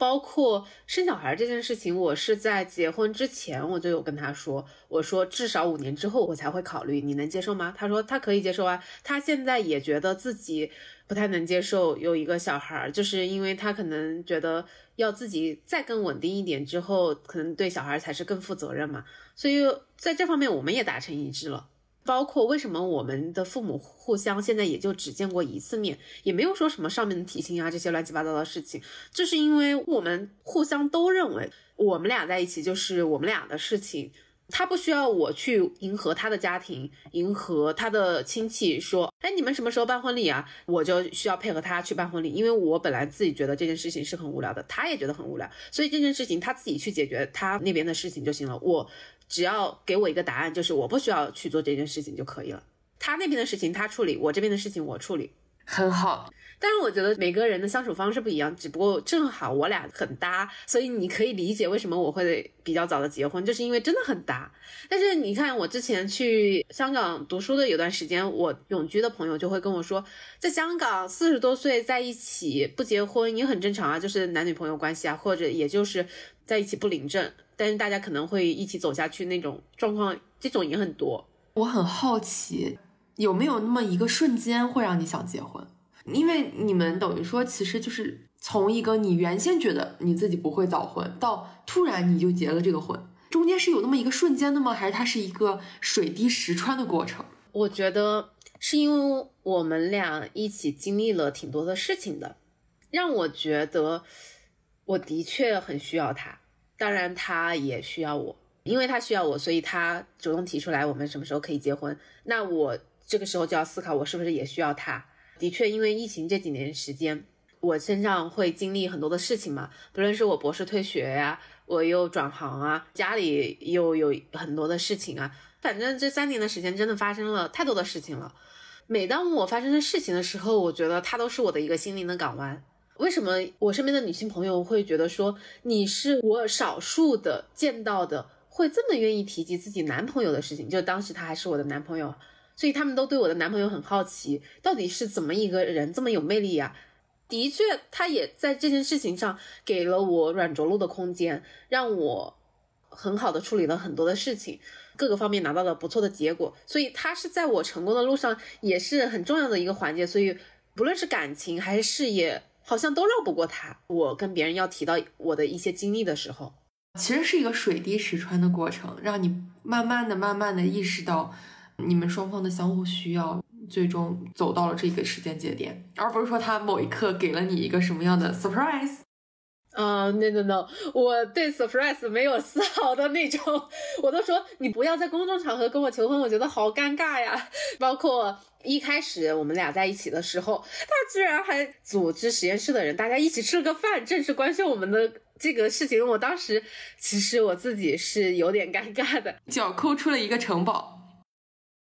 包括生小孩这件事情，我是在结婚之前我就有跟他说，我说至少五年之后我才会考虑，你能接受吗？他说他可以接受啊，他现在也觉得自己不太能接受有一个小孩，就是因为他可能觉得要自己再更稳定一点之后，可能对小孩才是更负责任嘛，所以在这方面我们也达成一致了。包括为什么我们的父母互相现在也就只见过一次面，也没有说什么上面的提亲啊这些乱七八糟的事情，就是因为我们互相都认为我们俩在一起就是我们俩的事情，他不需要我去迎合他的家庭，迎合他的亲戚，说，哎，你们什么时候办婚礼啊？我就需要配合他去办婚礼，因为我本来自己觉得这件事情是很无聊的，他也觉得很无聊，所以这件事情他自己去解决他那边的事情就行了，我。只要给我一个答案，就是我不需要去做这件事情就可以了。他那边的事情他处理，我这边的事情我处理，很好。但是我觉得每个人的相处方式不一样，只不过正好我俩很搭，所以你可以理解为什么我会比较早的结婚，就是因为真的很搭。但是你看，我之前去香港读书的有段时间，我永居的朋友就会跟我说，在香港四十多岁在一起不结婚也很正常啊，就是男女朋友关系啊，或者也就是在一起不领证。但是大家可能会一起走下去那种状况，这种也很多。我很好奇，有没有那么一个瞬间会让你想结婚？因为你们等于说，其实就是从一个你原先觉得你自己不会早婚，到突然你就结了这个婚，中间是有那么一个瞬间的吗？还是它是一个水滴石穿的过程？我觉得是因为我们俩一起经历了挺多的事情的，让我觉得我的确很需要他。当然，他也需要我，因为他需要我，所以他主动提出来我们什么时候可以结婚。那我这个时候就要思考，我是不是也需要他？的确，因为疫情这几年时间，我身上会经历很多的事情嘛，不论是我博士退学呀，我又转行啊，家里又有很多的事情啊，反正这三年的时间真的发生了太多的事情了。每当我发生的事情的时候，我觉得他都是我的一个心灵的港湾。为什么我身边的女性朋友会觉得说你是我少数的见到的会这么愿意提及自己男朋友的事情？就当时他还是我的男朋友，所以他们都对我的男朋友很好奇，到底是怎么一个人这么有魅力呀？的确，他也在这件事情上给了我软着陆的空间，让我很好的处理了很多的事情，各个方面拿到了不错的结果。所以他是在我成功的路上也是很重要的一个环节。所以不论是感情还是事业，好像都绕不过他。我跟别人要提到我的一些经历的时候，其实是一个水滴石穿的过程，让你慢慢的、慢慢的意识到你们双方的相互需要。最终走到了这个时间节点，而不是说他某一刻给了你一个什么样的 surprise。啊，no no no，我对 surprise 没有丝毫的那种，我都说你不要在公众场合跟我求婚，我觉得好尴尬呀。包括一开始我们俩在一起的时候，他居然还组织实验室的人大家一起吃了个饭，正式官宣我们的这个事情。我当时其实我自己是有点尴尬的，脚抠出了一个城堡。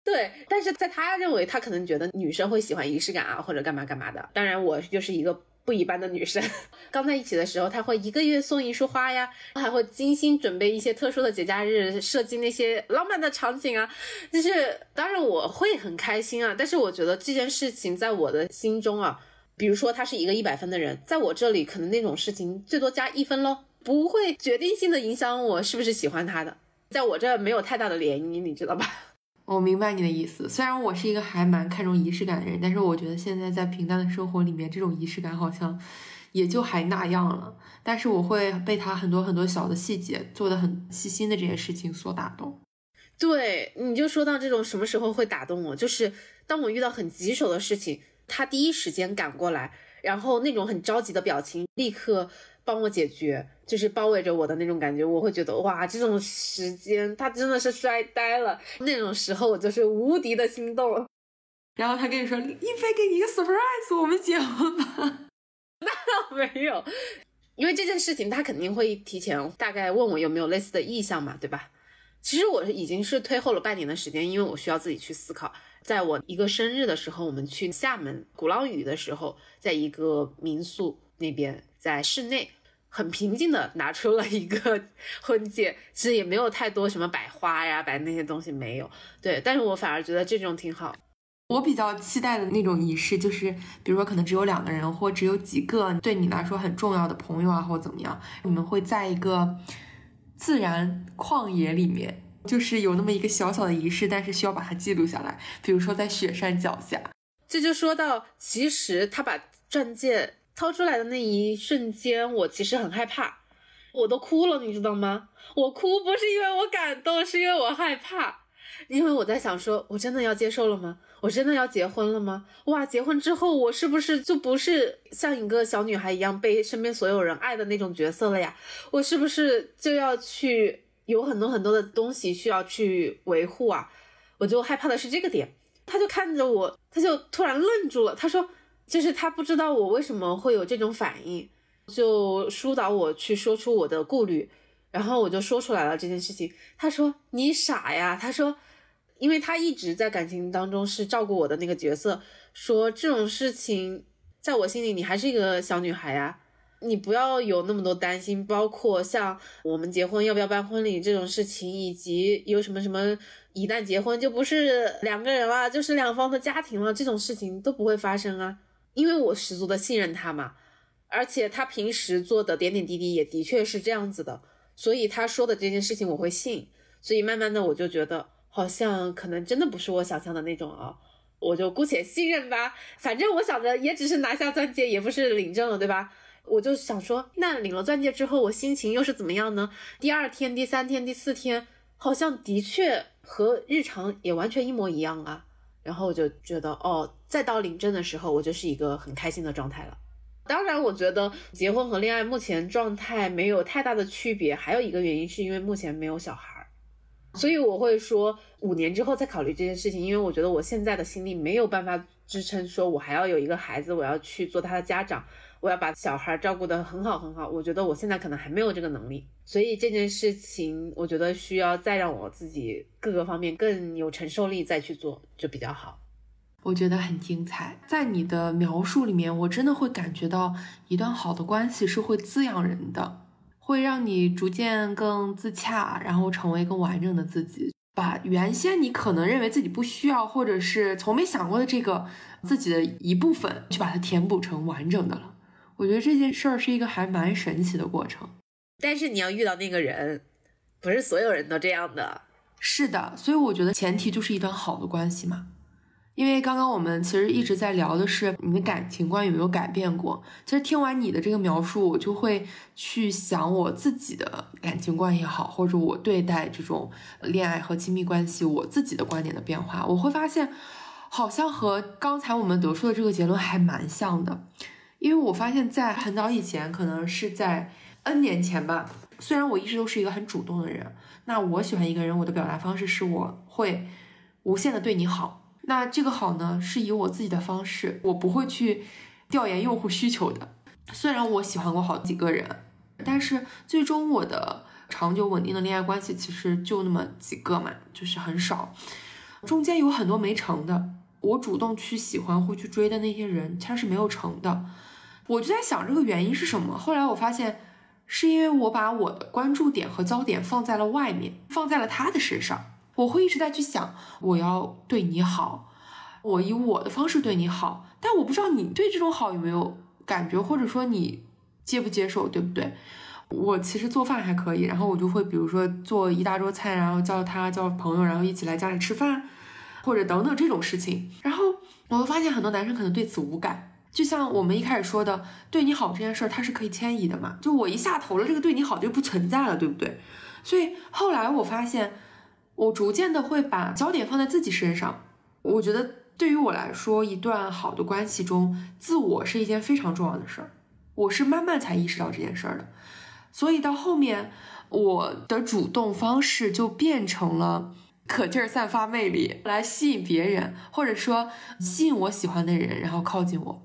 对，但是在他认为，他可能觉得女生会喜欢仪式感啊，或者干嘛干嘛的。当然，我就是一个不一般的女生。刚在一起的时候，他会一个月送一束花呀，还会精心准备一些特殊的节假日，设计那些浪漫的场景啊。就是当然我会很开心啊，但是我觉得这件事情在我的心中啊，比如说他是一个一百分的人，在我这里可能那种事情最多加一分咯，不会决定性的影响我是不是喜欢他的，在我这没有太大的涟漪，你知道吧？我明白你的意思。虽然我是一个还蛮看重仪式感的人，但是我觉得现在在平淡的生活里面，这种仪式感好像也就还那样了。但是我会被他很多很多小的细节做的很细心的这些事情所打动。对，你就说到这种什么时候会打动我，就是当我遇到很棘手的事情，他第一时间赶过来，然后那种很着急的表情，立刻。帮我解决，就是包围着我的那种感觉，我会觉得哇，这种时间他真的是帅呆了。那种时候我就是无敌的心动。然后他跟你说：“一菲给你一个 surprise，我们结婚吧。”那倒没有，因为这件事情他肯定会提前大概问我有没有类似的意向嘛，对吧？其实我已经是推后了半年的时间，因为我需要自己去思考。在我一个生日的时候，我们去厦门鼓浪屿的时候，在一个民宿那边。在室内很平静的拿出了一个 婚戒，其实也没有太多什么摆花呀、摆那些东西没有。对，但是我反而觉得这种挺好。我比较期待的那种仪式，就是比如说可能只有两个人，或只有几个对你来说很重要的朋友啊，或怎么样，你们会在一个自然旷野里面，就是有那么一个小小的仪式，但是需要把它记录下来。比如说在雪山脚下，这就说到，其实他把钻戒。掏出来的那一瞬间，我其实很害怕，我都哭了，你知道吗？我哭不是因为我感动，是因为我害怕，因为我在想说，我真的要接受了吗？我真的要结婚了吗？哇，结婚之后我是不是就不是像一个小女孩一样被身边所有人爱的那种角色了呀？我是不是就要去有很多很多的东西需要去维护啊？我就害怕的是这个点。他就看着我，他就突然愣住了，他说。就是他不知道我为什么会有这种反应，就疏导我去说出我的顾虑，然后我就说出来了这件事情。他说你傻呀，他说，因为他一直在感情当中是照顾我的那个角色，说这种事情在我心里你还是一个小女孩呀，你不要有那么多担心，包括像我们结婚要不要办婚礼这种事情，以及有什么什么。一旦结婚就不是两个人了，就是两方的家庭了，这种事情都不会发生啊。因为我十足的信任他嘛，而且他平时做的点点滴滴也的确是这样子的，所以他说的这件事情我会信，所以慢慢的我就觉得好像可能真的不是我想象的那种啊，我就姑且信任吧，反正我想着也只是拿下钻戒，也不是领证了，对吧？我就想说，那领了钻戒之后我心情又是怎么样呢？第二天、第三天、第四天，好像的确和日常也完全一模一样啊。然后我就觉得，哦，再到领证的时候，我就是一个很开心的状态了。当然，我觉得结婚和恋爱目前状态没有太大的区别。还有一个原因是因为目前没有小孩，所以我会说五年之后再考虑这件事情。因为我觉得我现在的心力没有办法支撑，说我还要有一个孩子，我要去做他的家长。我要把小孩照顾得很好很好，我觉得我现在可能还没有这个能力，所以这件事情我觉得需要再让我自己各个方面更有承受力再去做就比较好。我觉得很精彩，在你的描述里面，我真的会感觉到一段好的关系是会滋养人的，会让你逐渐更自洽，然后成为更完整的自己，把原先你可能认为自己不需要或者是从没想过的这个自己的一部分，去把它填补成完整的了。我觉得这件事儿是一个还蛮神奇的过程。但是你要遇到那个人，不是所有人都这样的。是的，所以我觉得前提就是一段好的关系嘛。因为刚刚我们其实一直在聊的是你的感情观有没有改变过。其实听完你的这个描述，我就会去想我自己的感情观也好，或者我对待这种恋爱和亲密关系我自己的观点的变化，我会发现好像和刚才我们得出的这个结论还蛮像的。因为我发现，在很早以前，可能是在 N 年前吧，虽然我一直都是一个很主动的人，那我喜欢一个人，我的表达方式是我会无限的对你好。那这个好呢，是以我自己的方式，我不会去调研用户需求的。虽然我喜欢过好几个人，但是最终我的长久稳定的恋爱关系其实就那么几个嘛，就是很少。中间有很多没成的，我主动去喜欢或去追的那些人，他是没有成的。我就在想这个原因是什么。后来我发现，是因为我把我的关注点和焦点放在了外面，放在了他的身上。我会一直在去想，我要对你好，我以我的方式对你好，但我不知道你对这种好有没有感觉，或者说你接不接受，对不对？我其实做饭还可以，然后我就会比如说做一大桌菜，然后叫他叫朋友，然后一起来家里吃饭，或者等等这种事情。然后我会发现很多男生可能对此无感，就像我们一开始说的，对你好这件事儿，它是可以迁移的嘛？就我一下头了，这个对你好就不存在了，对不对？所以后来我发现。我逐渐的会把焦点放在自己身上。我觉得对于我来说，一段好的关系中，自我是一件非常重要的事儿。我是慢慢才意识到这件事儿的。所以到后面，我的主动方式就变成了可劲儿散发魅力，来吸引别人，或者说吸引我喜欢的人，然后靠近我。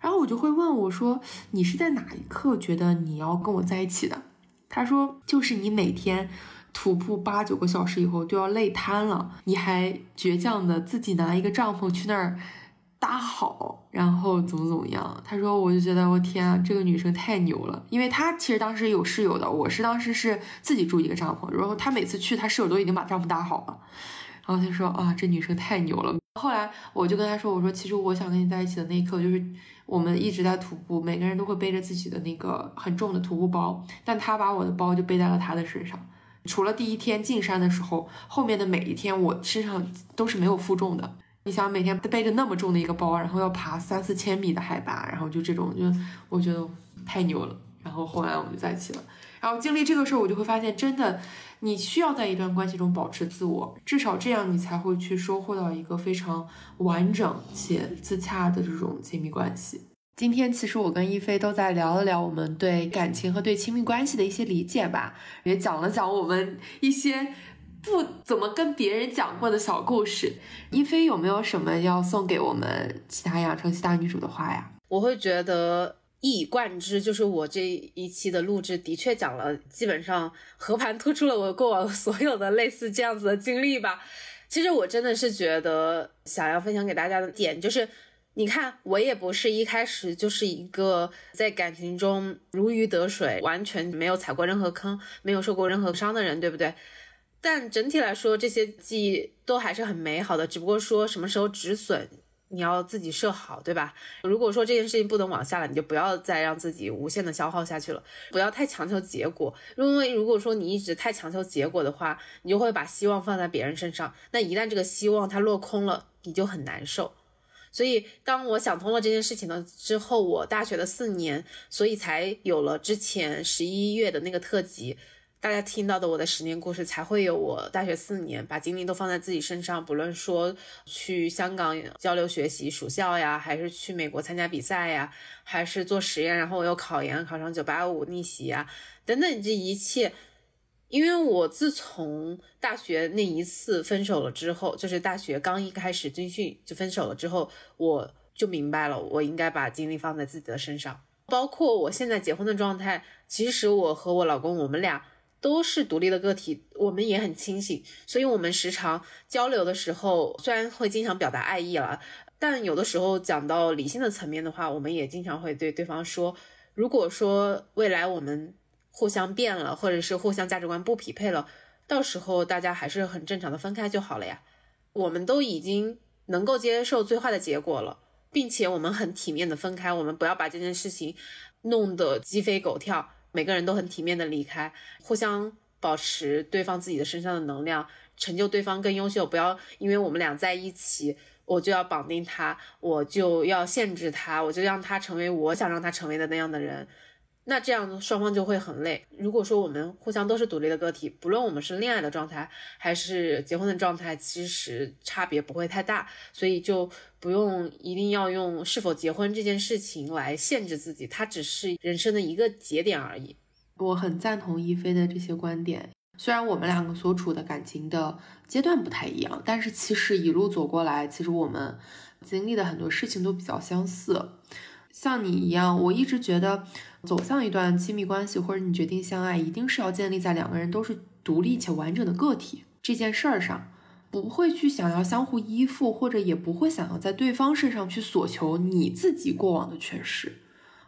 然后我就会问我说：“你是在哪一刻觉得你要跟我在一起的？”他说：“就是你每天。”徒步八九个小时以后都要累瘫了，你还倔强的自己拿一个帐篷去那儿搭好，然后怎么怎么样？他说，我就觉得我天啊，这个女生太牛了，因为她其实当时有室友的，我是当时是自己住一个帐篷，然后她每次去，她室友都已经把帐篷搭好了，然后他说啊，这女生太牛了。后来我就跟他说，我说其实我想跟你在一起的那一刻，就是我们一直在徒步，每个人都会背着自己的那个很重的徒步包，但他把我的包就背在了他的身上。除了第一天进山的时候，后面的每一天我身上都是没有负重的。你想每天背着那么重的一个包，然后要爬三四千米的海拔，然后就这种，就我觉得太牛了。然后后来我们就在一起了。然后经历这个事儿，我就会发现，真的你需要在一段关系中保持自我，至少这样你才会去收获到一个非常完整且自洽的这种亲密关系。今天其实我跟一菲都在聊了聊我们对感情和对亲密关系的一些理解吧，也讲了讲我们一些不怎么跟别人讲过的小故事。一菲有没有什么要送给我们其他养成系大女主的话呀？我会觉得一以贯之，就是我这一期的录制的确讲了，基本上和盘突出了我过往所有的类似这样子的经历吧。其实我真的是觉得想要分享给大家的点就是。你看，我也不是一开始就是一个在感情中如鱼得水，完全没有踩过任何坑，没有受过任何伤的人，对不对？但整体来说，这些记忆都还是很美好的，只不过说什么时候止损，你要自己设好，对吧？如果说这件事情不能往下了，你就不要再让自己无限的消耗下去了，不要太强求结果，因为如果说你一直太强求结果的话，你就会把希望放在别人身上，那一旦这个希望它落空了，你就很难受。所以，当我想通了这件事情了之后，我大学的四年，所以才有了之前十一月的那个特辑，大家听到的我的十年故事，才会有我大学四年把精力都放在自己身上，不论说去香港交流学习暑校呀，还是去美国参加比赛呀，还是做实验，然后我又考研考上九八五逆袭呀，等等这一切。因为我自从大学那一次分手了之后，就是大学刚一开始军训就分手了之后，我就明白了，我应该把精力放在自己的身上。包括我现在结婚的状态，其实我和我老公，我们俩都是独立的个体，我们也很清醒，所以我们时常交流的时候，虽然会经常表达爱意了，但有的时候讲到理性的层面的话，我们也经常会对对方说，如果说未来我们。互相变了，或者是互相价值观不匹配了，到时候大家还是很正常的分开就好了呀。我们都已经能够接受最坏的结果了，并且我们很体面的分开，我们不要把这件事情弄得鸡飞狗跳，每个人都很体面的离开，互相保持对方自己的身上的能量，成就对方更优秀，不要因为我们俩在一起。我就要绑定他，我就要限制他，我就让他成为我想让他成为的那样的人。那这样双方就会很累。如果说我们互相都是独立的个体，不论我们是恋爱的状态还是结婚的状态，其实差别不会太大，所以就不用一定要用是否结婚这件事情来限制自己，它只是人生的一个节点而已。我很赞同一菲的这些观点。虽然我们两个所处的感情的阶段不太一样，但是其实一路走过来，其实我们经历的很多事情都比较相似。像你一样，我一直觉得走向一段亲密关系，或者你决定相爱，一定是要建立在两个人都是独立且完整的个体这件事儿上，不会去想要相互依附，或者也不会想要在对方身上去索求你自己过往的缺失。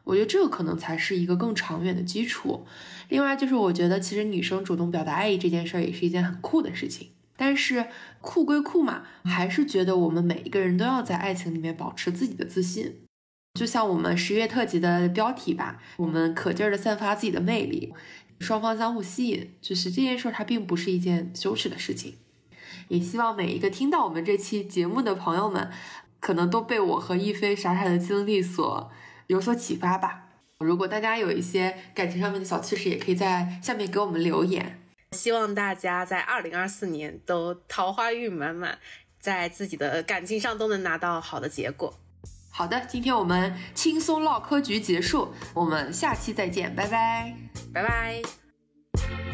我觉得这个可能才是一个更长远的基础。另外就是，我觉得其实女生主动表达爱意这件事儿也是一件很酷的事情。但是酷归酷嘛，还是觉得我们每一个人都要在爱情里面保持自己的自信。就像我们十月特辑的标题吧，我们可劲儿的散发自己的魅力，双方相互吸引，就是这件事儿它并不是一件羞耻的事情。也希望每一个听到我们这期节目的朋友们，可能都被我和一菲傻傻的经历所。有所启发吧。如果大家有一些感情上面的小趣事，也可以在下面给我们留言。希望大家在二零二四年都桃花运满满，在自己的感情上都能拿到好的结果。好的，今天我们轻松唠嗑局结束，我们下期再见，拜拜，拜拜。